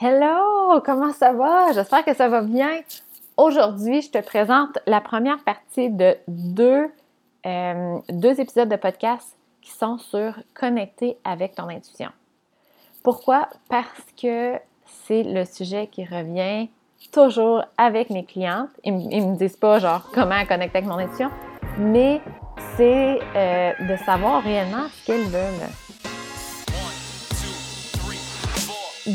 Hello, comment ça va? J'espère que ça va bien. Aujourd'hui, je te présente la première partie de deux, euh, deux épisodes de podcast qui sont sur connecter avec ton intuition. Pourquoi? Parce que c'est le sujet qui revient toujours avec mes clientes. Ils, ne me disent pas genre comment connecter avec mon intuition, mais c'est euh, de savoir réellement ce qu'elles veulent.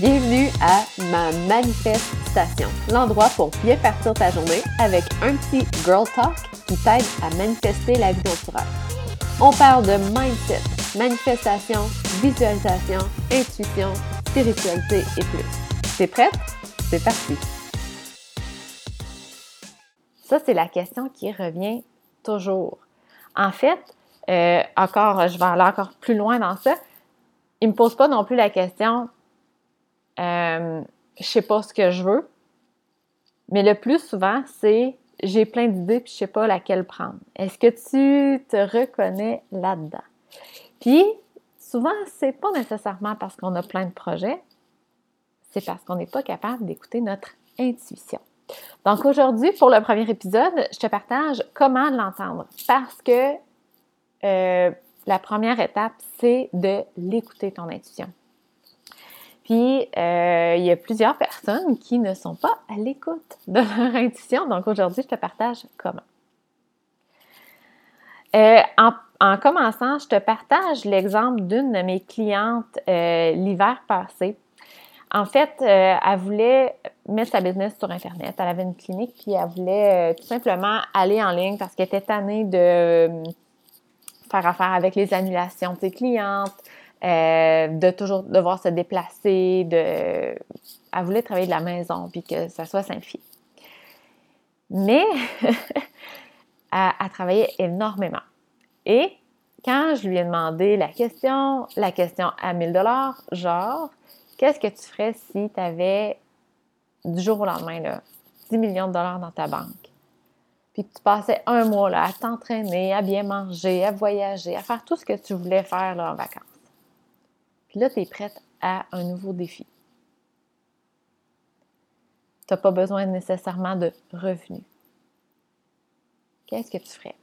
Bienvenue à ma manifestation, l'endroit pour bien partir ta journée avec un petit girl talk qui t'aide à manifester la vie rêves. On parle de mindset, manifestation, visualisation, intuition, spiritualité et plus. T'es prête? C'est parti! Ça, c'est la question qui revient toujours. En fait, euh, encore, je vais aller encore plus loin dans ça. Il ne me pose pas non plus la question euh, je sais pas ce que je veux. Mais le plus souvent, c'est j'ai plein d'idées puis je sais pas laquelle prendre. Est-ce que tu te reconnais là-dedans? Puis, souvent, c'est pas nécessairement parce qu'on a plein de projets, c'est parce qu'on n'est pas capable d'écouter notre intuition. Donc aujourd'hui, pour le premier épisode, je te partage comment l'entendre parce que euh, la première étape, c'est de l'écouter ton intuition. Puis, euh, il y a plusieurs personnes qui ne sont pas à l'écoute de leur intuition. Donc, aujourd'hui, je te partage comment. Euh, en, commençant, je te partage l'exemple d'une de mes clientes euh, l'hiver passé. En fait, elle voulait mettre sa business sur Internet. Elle avait une clinique, puis elle voulait tout simplement aller en ligne parce qu'elle était tannée de faire affaire avec les annulations de ses clientes, euh, de toujours devoir se déplacer, de... elle voulait travailler de la maison, puis que ça soit simplifié. Mais elle, travaillait énormément. Et quand je lui ai demandé la question, la question à 1000 dollars, genre, qu'est-ce que tu ferais si tu avais du jour au lendemain là, 10 millions de dollars dans ta banque? Puis que tu passais un mois là, à t'entraîner, à bien manger, à voyager, à faire tout ce que tu voulais faire là, en vacances. Puis là, tu es prête à un nouveau défi. Tu n'as pas besoin nécessairement de revenus. Qu'est-ce que tu ferais?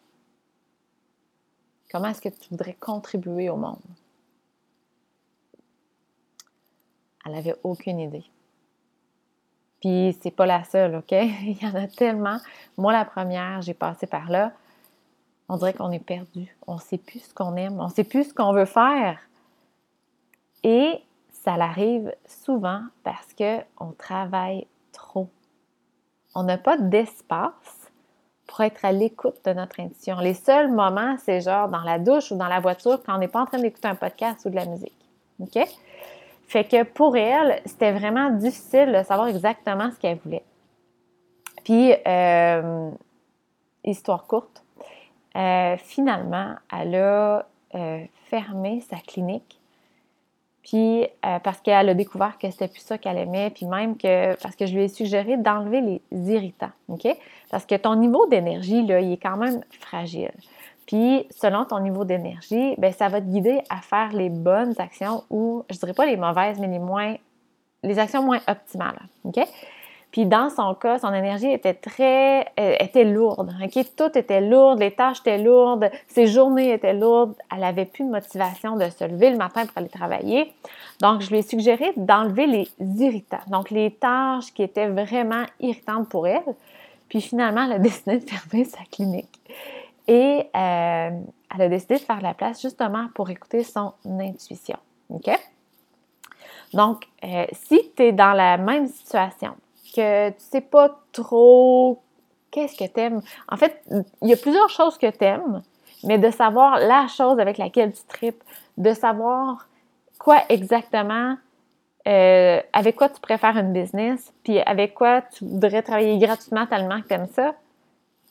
Comment est-ce que tu voudrais contribuer au monde? Elle n'avait aucune idée. Puis c'est pas la seule, OK? Il y en a tellement. Moi, la première, j'ai passé par là. On dirait qu'on est perdu. On ne sait plus ce qu'on aime. On ne sait plus ce qu'on veut faire. Et ça l'arrive souvent parce qu'on travaille trop. On n'a pas d'espace pour être à l'écoute de notre intuition. Les seuls moments, c'est genre dans la douche ou dans la voiture quand on n'est pas en train d'écouter un podcast ou de la musique. OK? Fait que pour elle, c'était vraiment difficile de savoir exactement ce qu'elle voulait. Puis, euh, histoire courte, euh, finalement, elle a euh, fermé sa clinique puis euh, parce qu'elle a découvert que c'était plus ça qu'elle aimait, puis même que parce que je lui ai suggéré d'enlever les irritants, OK? Parce que ton niveau d'énergie, là, il est quand même fragile. Puis selon ton niveau d'énergie, ben ça va te guider à faire les bonnes actions ou je dirais pas les mauvaises, mais les moins les actions moins optimales, OK? Puis dans son cas, son énergie était très, euh, était lourde. Ok, tout était lourd, les tâches étaient lourdes, ses journées étaient lourdes. Elle avait plus de motivation de se lever le matin pour aller travailler. Donc je lui ai suggéré d'enlever les irritants, donc les tâches qui étaient vraiment irritantes pour elle. Puis finalement, elle a décidé de fermer sa clinique. Et euh, elle a décidé de faire la place justement pour écouter son intuition. OK? Donc, euh, si tu es dans la même situation, que tu sais pas trop qu'est-ce que tu aimes. En fait, il y a plusieurs choses que tu aimes, mais de savoir la chose avec laquelle tu tripes, de savoir quoi exactement, euh, avec quoi tu préfères une business, puis avec quoi tu voudrais travailler gratuitement tellement que tu aimes ça,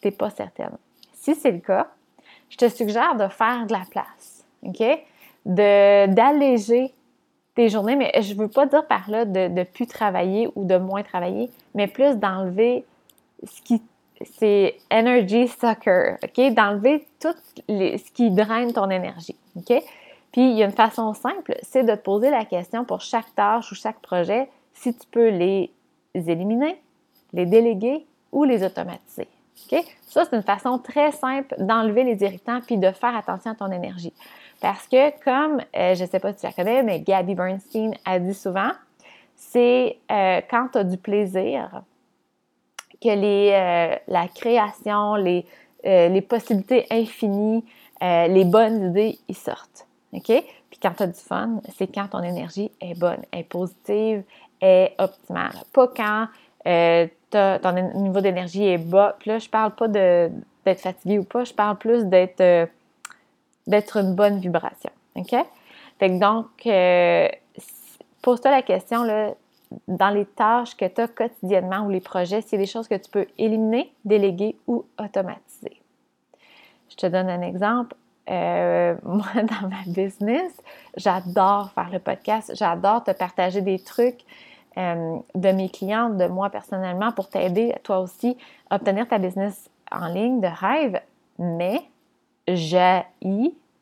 tu pas certaine. Si c'est le cas, je te suggère de faire de la place, OK? D'alléger journées, mais je ne veux pas dire par là de plus travailler ou de moins travailler, mais plus d'enlever ce qui c'est energy sucker, OK? D'enlever tout ce qui draine ton énergie, OK? Puis il y a une façon simple, c'est de te poser la question pour chaque tâche ou chaque projet, si tu peux les éliminer, les déléguer ou les automatiser. Ça, c'est une façon très simple d'enlever les irritants puis de faire attention à ton énergie. Parce que, comme, euh, je ne sais pas si tu la connais, mais Gabby Bernstein a dit souvent, c'est euh, quand tu as du plaisir que les, euh, la création, les, les possibilités infinies, les bonnes idées, ils sortent. OK? Puis quand tu as du fun, c'est quand ton énergie est bonne, est positive, est optimale. Pas quand ton niveau d'énergie est bas. Puis là, je parle pas d'être fatigué ou pas, je parle plus d'être d'être une bonne vibration. OK? Fait donc, euh, pose-toi la question, dans les tâches que tu as quotidiennement ou les projets, s'il y a des choses que tu peux éliminer, déléguer ou automatiser. Je te donne un exemple. Euh, moi, dans ma business, j'adore faire le podcast, j'adore te partager des trucs euh, de mes clientes, de moi personnellement, pour t'aider, toi aussi, à obtenir ta business en ligne de rêve. Mais j'ai,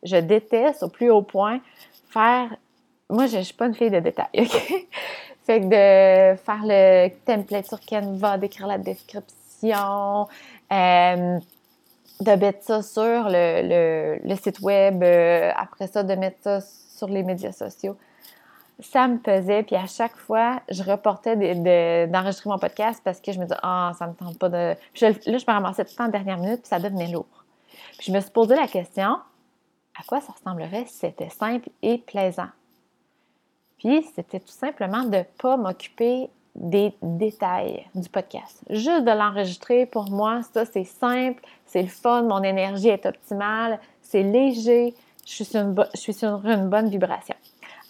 je déteste au plus haut point faire. Moi, je ne suis pas une fille de détails, OK? fait que de faire le template sur Canva, d'écrire la description, euh, de mettre ça sur le, le site web, euh, après ça, de mettre ça sur les médias sociaux ça me pesait. Puis à chaque fois, je reportais d'enregistrer mon podcast parce que je me disais, ah, ça me tente pas de. Puis là, je me ramassais tout le temps en dernière minute, puis ça devenait lourd. Puis je me suis posé la question, à quoi ça ressemblerait si c'était simple et plaisant? Puis c'était tout simplement de ne pas m'occuper des détails du podcast. Juste de l'enregistrer, pour moi, ça, c'est simple, c'est le fun, mon énergie est optimale, c'est léger, je suis sur je suis sur une bonne vibration.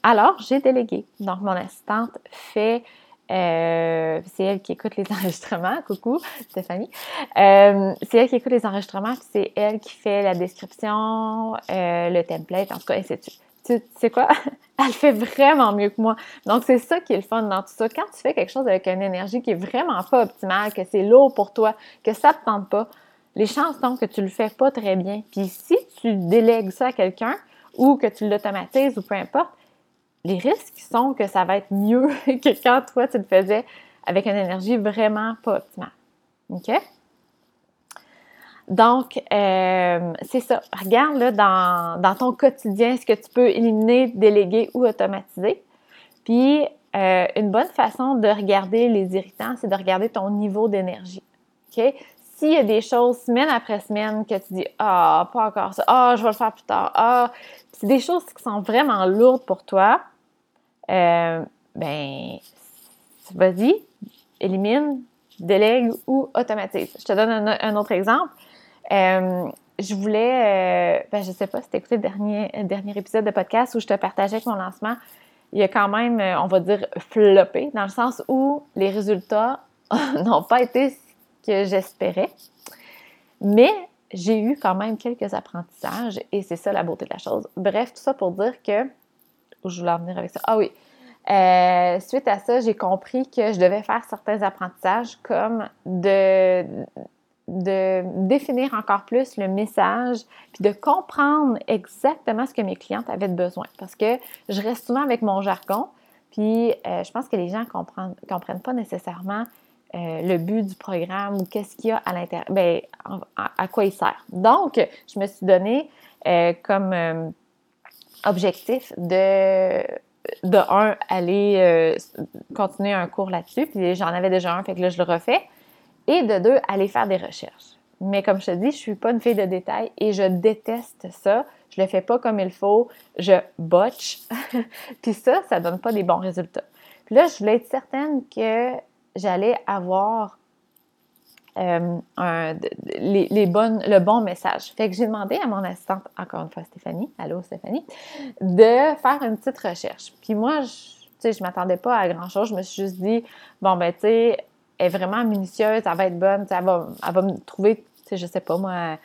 Alors, j'ai délégué. Donc, mon assistante fait, euh, c'est elle qui écoute les enregistrements. Coucou, Stéphanie. Euh, c'est elle qui écoute les enregistrements, puis c'est elle qui fait la description, euh, le template, en tout cas, et c'est tu sais quoi? Elle fait vraiment mieux que moi. Donc, c'est ça qui est le fun dans tout ça. Quand tu fais quelque chose avec une énergie qui est vraiment pas optimale, que c'est lourd pour toi, que ça te tente pas, les chances sont que tu le fais pas très bien. Puis si tu délègues ça à quelqu'un ou que tu l'automatises ou peu importe, les risques sont que ça va être mieux que quand toi, tu le faisais avec une énergie vraiment pas optimale. OK? Donc, euh, c'est ça. Regarde là, dans, ton quotidien ce que tu peux éliminer, déléguer ou automatiser? Puis, euh, une bonne façon de regarder les irritants, c'est de regarder ton niveau d'énergie. OK? S'il y a des choses semaine après semaine que tu dis Ah, pas encore ça, ah, je vais le faire plus tard, ah, c'est des choses qui sont vraiment lourdes pour toi, euh, ben, vas-y, élimine, délègue ou automatise. Je te donne un, autre exemple. Euh, je voulais, euh, ben, je sais pas si tu écouté le dernier, dernier épisode de podcast où je te partageais que mon lancement, il a quand même, on va dire, floppé, dans le sens où les résultats n'ont pas été ce que j'espérais. Mais j'ai eu quand même quelques apprentissages et c'est ça la beauté de la chose. Bref, tout ça pour dire que je voulais en venir avec ça. Ah oui. Euh, suite à ça, j'ai compris que je devais faire certains apprentissages comme de, de définir encore plus le message, puis de comprendre exactement ce que mes clientes avaient besoin. Parce que je reste souvent avec mon jargon, puis euh, je pense que les gens ne comprennent, comprennent pas nécessairement euh, le but du programme ou qu'est-ce qu'il y a à l'intérieur, ben, à, quoi il sert. Donc, je me suis donné comme objectif de, de un, aller euh, continuer un cours là-dessus, puis j'en avais déjà un, fait que là, je le refais, et de deux, aller faire des recherches. Mais comme je te dis, je suis pas une fille de détails et je déteste ça. Je le fais pas comme il faut, je botche. puis ça, ça donne pas des bons résultats. Puis là, je voulais être certaine que j'allais avoir euh, les, bonnes, le bon message. Fait que j'ai demandé à mon assistante, encore une fois Stéphanie, allô Stéphanie, de faire une petite recherche. Puis moi, je, je m'attendais pas à grand chose. Je me suis juste dit, bon, ben, tu sais, elle est vraiment minutieuse, elle va être bonne, elle va, elle va me trouver, tu sais, je sais pas moi,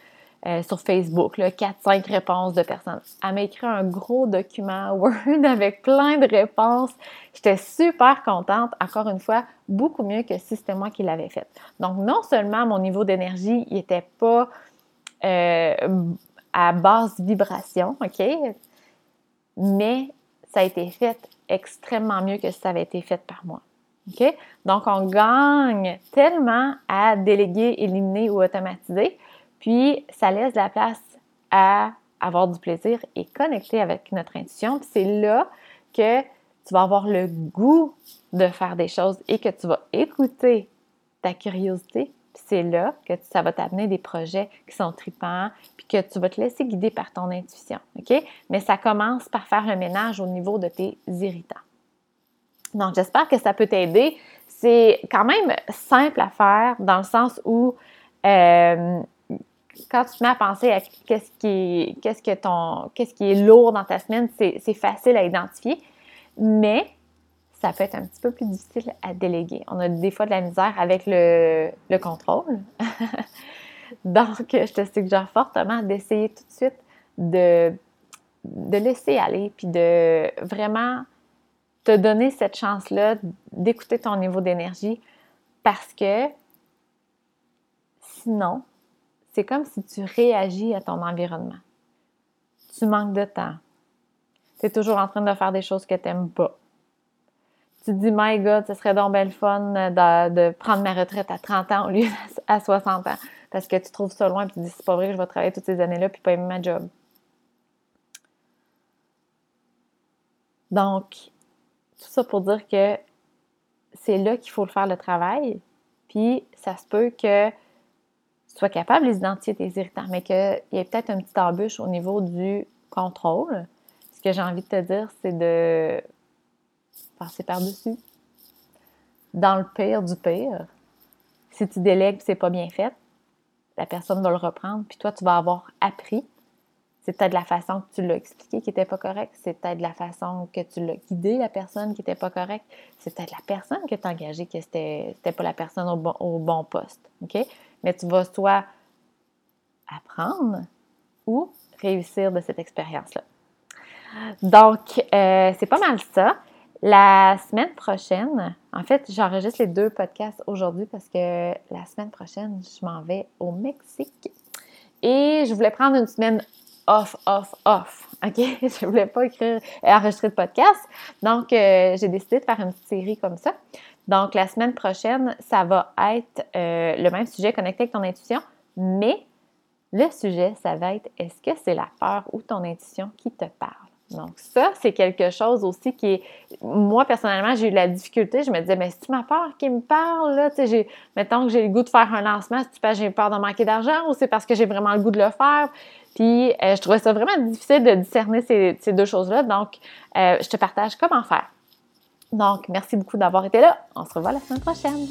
euh, sur Facebook, 4-5 réponses de personnes. Elle m'a écrit un gros document Word avec plein de réponses. J'étais super contente. Encore une fois, beaucoup mieux que si c'était moi qui l'avais fait. Donc, non seulement mon niveau d'énergie n'était pas euh, à basse vibration, OK? Mais ça a été fait extrêmement mieux que ça avait été fait par moi. OK? Donc, on gagne tellement à déléguer, éliminer ou automatiser, puis ça laisse la place à avoir du plaisir et connecter avec notre intuition. Puis c'est là que tu vas avoir le goût de faire des choses et que tu vas écouter ta curiosité. Puis c'est là que ça va t'amener des projets qui sont tripants, puis que tu vas te laisser guider par ton intuition. OK? Mais ça commence par faire le ménage au niveau de tes irritants. Donc, j'espère que ça peut t'aider. C'est quand même simple à faire dans le sens où euh, quand tu te mets à penser à qu'est-ce qui, qu'est-ce que ton, qu'est-ce qui est lourd dans ta semaine, c'est, facile à identifier, mais ça peut être un petit peu plus difficile à déléguer. On a des fois de la misère avec le, le contrôle. Donc, je te suggère fortement d'essayer tout de suite de, de laisser aller, puis de vraiment te donner cette chance-là d'écouter ton niveau d'énergie parce que sinon, c'est comme si tu réagis à ton environnement. Tu manques de temps. Tu es toujours en train de faire des choses que tu n'aimes pas. Tu te dis, my God, ce serait donc belle fun de, prendre ma retraite à 30 ans au lieu à 60 ans parce que tu trouves ça loin et tu te dis, c'est pas vrai que je vais travailler toutes ces années-là puis pas aimer ma job. Donc, tout ça pour dire que c'est là qu'il faut le faire le travail. Puis ça se peut que sois capable d'identifier tes irritants, mais qu'il y ait peut-être un petit embûche au niveau du contrôle. Ce que j'ai envie de te dire, c'est de passer par-dessus. Dans le pire du pire, si tu délègues et c'est pas bien fait, la personne va le reprendre, puis toi, tu vas avoir appris c'est peut-être la façon que tu l'as expliqué qui n'était pas correcte. C'est peut-être la façon que tu l'as guidé, la personne qui n'était pas correcte. C'est peut-être la personne que tu as engagée qui n'était pas la personne au bon, poste. Mais tu vas soit apprendre ou réussir de cette expérience-là. Donc, euh, c'est pas mal ça. La semaine prochaine, en fait, j'enregistre les deux podcasts aujourd'hui parce que la semaine prochaine, je m'en vais au Mexique. Et je voulais prendre une semaine off, off, off. OK? Je voulais pas écrire, enregistrer de podcast. Donc, euh, j'ai décidé de faire une petite série comme ça. Donc, la semaine prochaine, ça va être euh, le même sujet connecté avec ton intuition, mais le sujet, ça va être est-ce que c'est la peur ou ton intuition qui te parle? Donc, ça, c'est quelque chose aussi qui est. Moi, personnellement, j'ai eu la difficulté. Je me disais, mais c'est ma peur qui me parle, là? Tu sais, mettons que j'ai le goût de faire un lancement, c'est parce que j'ai peur de manquer d'argent ou c'est parce que j'ai vraiment le goût de le faire? Puis, euh, je trouvais ça vraiment difficile de discerner ces, deux choses-là. Donc, euh, je te partage comment faire. Donc, merci beaucoup d'avoir été là. On se revoit la semaine prochaine.